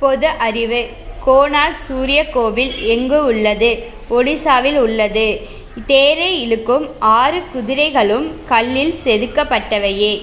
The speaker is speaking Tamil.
பொது அறிவு. கோனார்க் சூரிய கோவில் எங்கு உள்ளது? ஒடிசாவில் உள்ளது. தேரை இழுக்கும் ஆறு குதிரைகளும் கல்லில் செதுக்கப்பட்டவையே.